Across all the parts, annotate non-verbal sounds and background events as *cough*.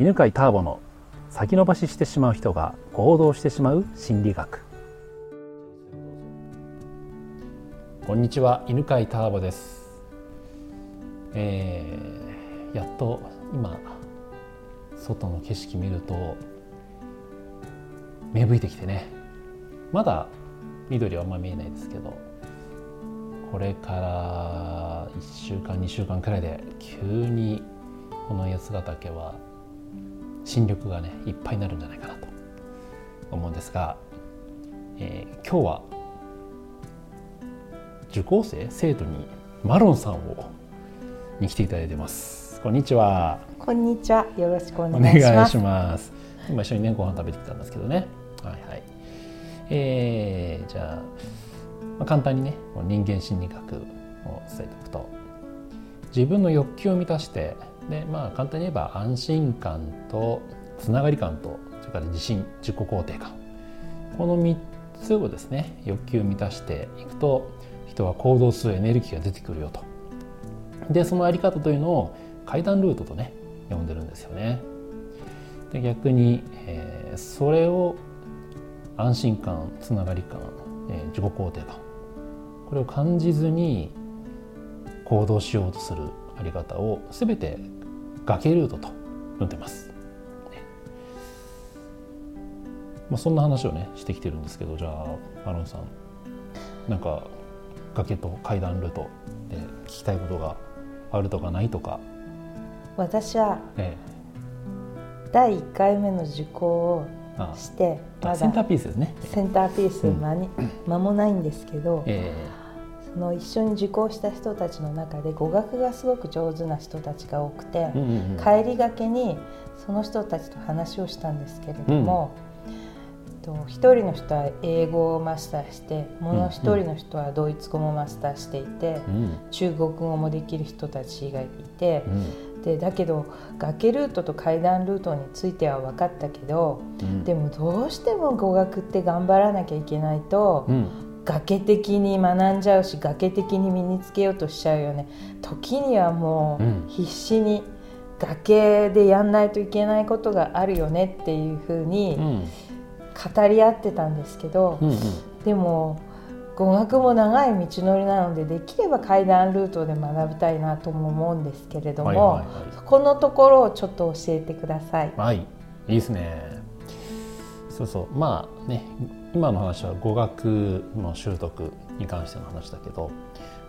犬飼ターボの先延ばししてしまう人が行動してしまう心理学。こんにちは犬飼ターボです、えー、やっと今外の景色見ると芽吹いてきてね。まだ緑はあんま見えないですけどこれから1週間2週間くらいで急にこの八ヶ岳は新緑がねいっぱいになるんじゃないかなと思うんですが、えー、今日は受講生生徒にマロンさんをに来ていただいてます。こんにちは。こんにちは。よろしくお願いします。ます。今一緒にねご飯食べてきたんですけどね。はいはい。えー、じゃあ、まあ、簡単にね人間心理学を伝えておくと自分の欲求を満たしてでまあ簡単に言えば安心感とつながり感とそれから自信自己肯定感。この3つをですね欲求を満たしていくと人は行動するエネルギーが出てくるよと。でそのあり方というのを階段ルートとね呼んでるんですよね。で逆に、えー、それを安心感つながり感、えー、自己肯定感。これを感じずに行動しようとするあり方を全て崖ルートと呼んでます。まあ、そんな話をねしてきてるんですけどじゃあアロンさん。なんか崖と階段ルートで聞きたいことがあるとかないとか。私は、ええ、第1回目の受講をしてまだセンターピースですね。センターピース間に、うん、間もないんですけど、ええその一緒に受講した人たちの中で語学がすごく上手な人たちが多くて、うんうんうん、帰りがけにその人たちと話をしたんですけれども、うん、一人の人は英語をマスターしてもう一人の人はドイツ語もマスターしていて、うん、中国語もできる人たちがいて。うん。でだけど崖ルートと階段ルートについては分かったけど、うん、でもどうしても語学って頑張らなきゃいけないと、うん、崖的に学んじゃうし崖的に身につけようとしちゃうよね。時にはもう必死に崖でやんないといけないことがあるよねっていうふうに語り合ってたんですけど、うんうん、でも語学も長い道のりなのでできれば階段ルートで学びたいなとも思うんですけれども、はいはいはい、そこのところをちょっと教えてください。はい、いいですね。そうそう。まあね今の話は語学の習得に関しての話だけど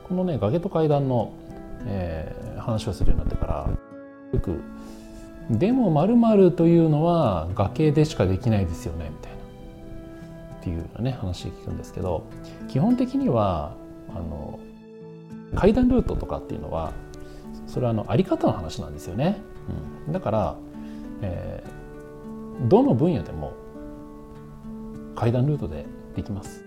このね崖と階段の、えー、話をするようになってからよく「でも〇〇というのは崖でしかできないですよね」みたいな。っていうね話聞くんですけど基本的にはあの階段ルートとかっていうのはそれはあのあり方の話なんですよね。うん、だから、えー、どの分野でも階段ルートでできます。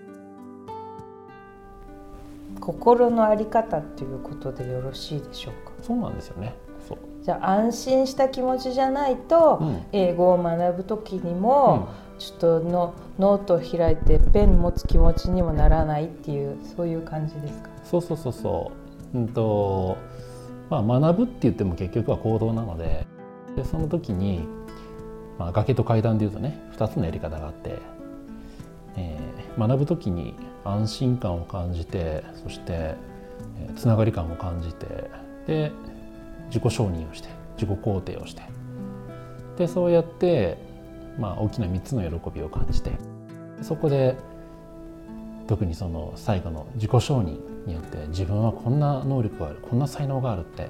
心のあり方っていうことでよろしいでしょうか？そうなんですよね。そう。じゃあ安心した気持ちじゃないと、うん、英語を学ぶ時にも、うん、ちょっとのノートを開いてペン持つ気持ちにもならないっていうそういう感じですか？そうそうそうそう、うんとまあ、学ぶって言っても結局は行動なのででその時に、まあ、崖と階段でいうとね2つのやり方があってえー、学ぶ時に安心感を感じてそして、つながり感を感じてで自己承認をして自己肯定をしてでそうやって、まあ、大きな3つの喜びを感じてそこで特にその最後の自己承認によって自分はこんな能力があるこんな才能があるって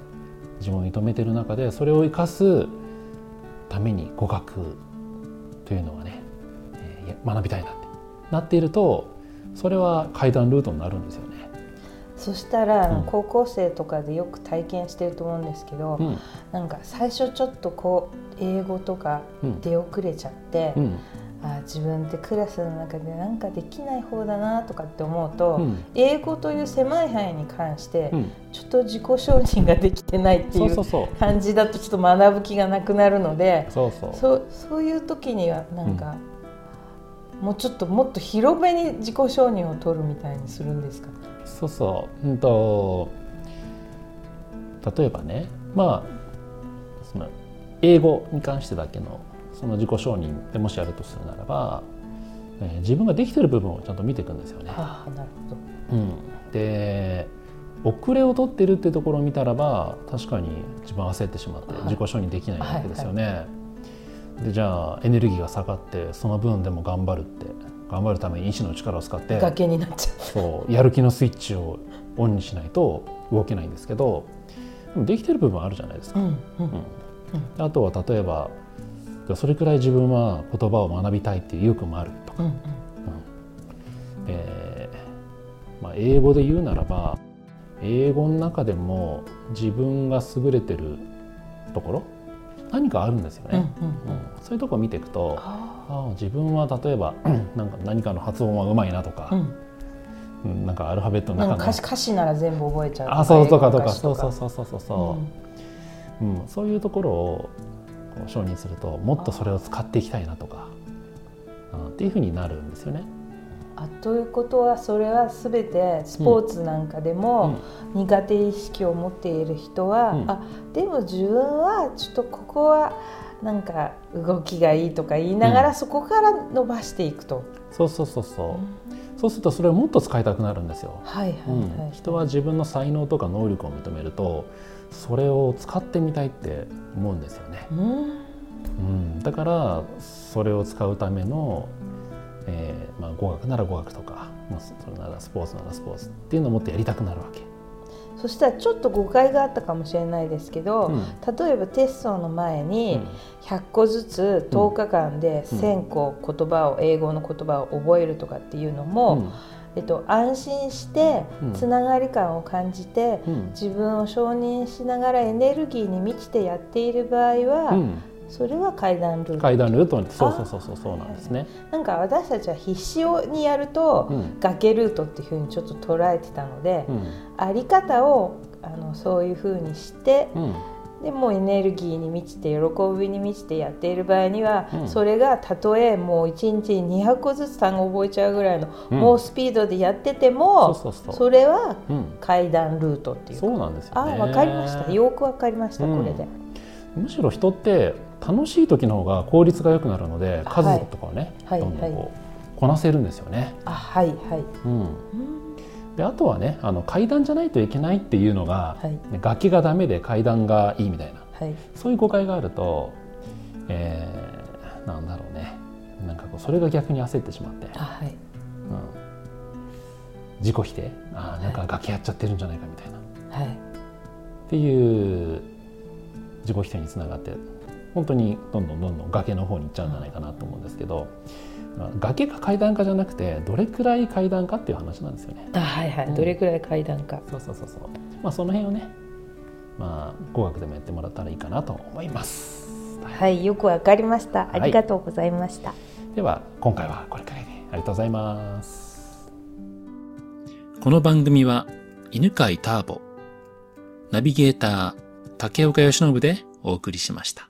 自分を認めてる中でそれを生かすために語学というのはね、学びたいなって。なっているとそれは階段ルートになるんですよね。そしたら、うん、高校生とかでよく体験してると思うんですけど、うん、なんか最初ちょっとこう英語とか出遅れちゃって、うん、あ自分ってクラスの中でなんかできない方だなとかって思うと、英語という狭い範囲に関して、ちょっと自己承認ができてないっていう感じだとちょっと学ぶ気がなくなるのでそうそう。いう時にはなんか。もうちょっともっと広めに自己承認を取るみたいにするんですか？そうそう、うんと、例えばねまあその英語に関してだけのその自己承認でもしやるとするならば、えー、自分ができてる部分をちゃんと見ていくんですよね。あなるほど、うん、で遅れを取ってるっていうところを見たらば確かに自分焦ってしまって自己承認できないわけですよね。はいはいはい、でじゃあエネルギーが下がってその分でも頑張るって頑張るために意志の力を使って崖になっちゃう。そうやる気のスイッチをオンにしないと動けないんですけどでもできてる部分あるじゃないですか。うんうんうん、あとは例えばそれくらい自分は言葉を学びたいっていう意欲もあるとか、うんうん。えーまあ、英語で言うならば英語の中でも自分が優れてるところ何かあるんですよね、うんうんうん、そういうとこを見ていくとあ自分は例えば *clears throat* なんか何かの発音はうまいなとか、うん、なんかアルファベットの中の歌詞なら全部覚えちゃうあそうとかとか。そうそうそうそうそうそう、うん、うん、そういうところを承認するともっとそれを使っていきたいなとか、うん、っていうふうになるんですよね。あということはそれは全てスポーツなんかでも苦手意識を持っている人は、うん、あでも自分はちょっとここはなんか動きがいいとか言いながら、そこから伸ばしていくと。そうそうそうそう、うん、そうするとそれをもっと使いたくなるんですよ。はいはいはい、人は自分の才能とか能力を認めるとそれを使ってみたいって思うんですよね。うん、うん、だからそれを使うためのえーまあ、語学なら語学とか、まあ、それならスポーツならスポーツっていうのをもっとやりたくなるわけ。そしたらちょっと誤解があったかもしれないですけど、うん、例えばテストの前に100個ずつ10日間で1,000個言葉を、英語の言葉を覚えるとかっていうのも、うん、えっと、安心してつながり感を感じて、うん、自分を承認しながらエネルギーに満ちてやっている場合は、それは階段ルート。階段ルートそうそうそうそうそうなんですね。なんか私たちは必死にやると、うん、崖ルートっていうふうにちょっと捉えてたので、うん、あり方をあのそういうふうにして、うん、でもエネルギーに満ちて喜びに満ちてやっている場合には、うん、それがたとえもう1日に200個ずつ単語覚えちゃうぐらいの、猛スピードでやっててもそれは階段ルートっていうそうなんですよ、ね、あ分かりました。よく分かりました、これで。むしろ人って楽しい時の方が効率が良くなるので数とかをね、はい、どんどんこうこなせるんですよね。あはいはい。うん、であとはねあの階段じゃないといけないっていうのが、はい、楽器がダメで階段がいいみたいな、はい、そういう誤解があると、えー、なんだろうね。なんかこうそれが逆に焦ってしまって、はい。うん、自己否定。あなんか楽器やっちゃってるんじゃないかみたいな、はい、っていう自己否定につながって本当にどんどんどんどん崖の方に行っちゃうんじゃないかなと思うんですけど、まあ、崖か階段かじゃなくてどれくらい階段かっていう話なんですよね。あはいはい、うん、どれくらい階段か。そうそうそうそう。まあその辺をね、まあ語学でもやってもらったらいいかなと思います。はい、よくわかりました。ありがとうございました。はい、では今回はこれくらいでありがとうございます。この番組は犬飼ターボナビゲーター竹岡由伸でお送りしました。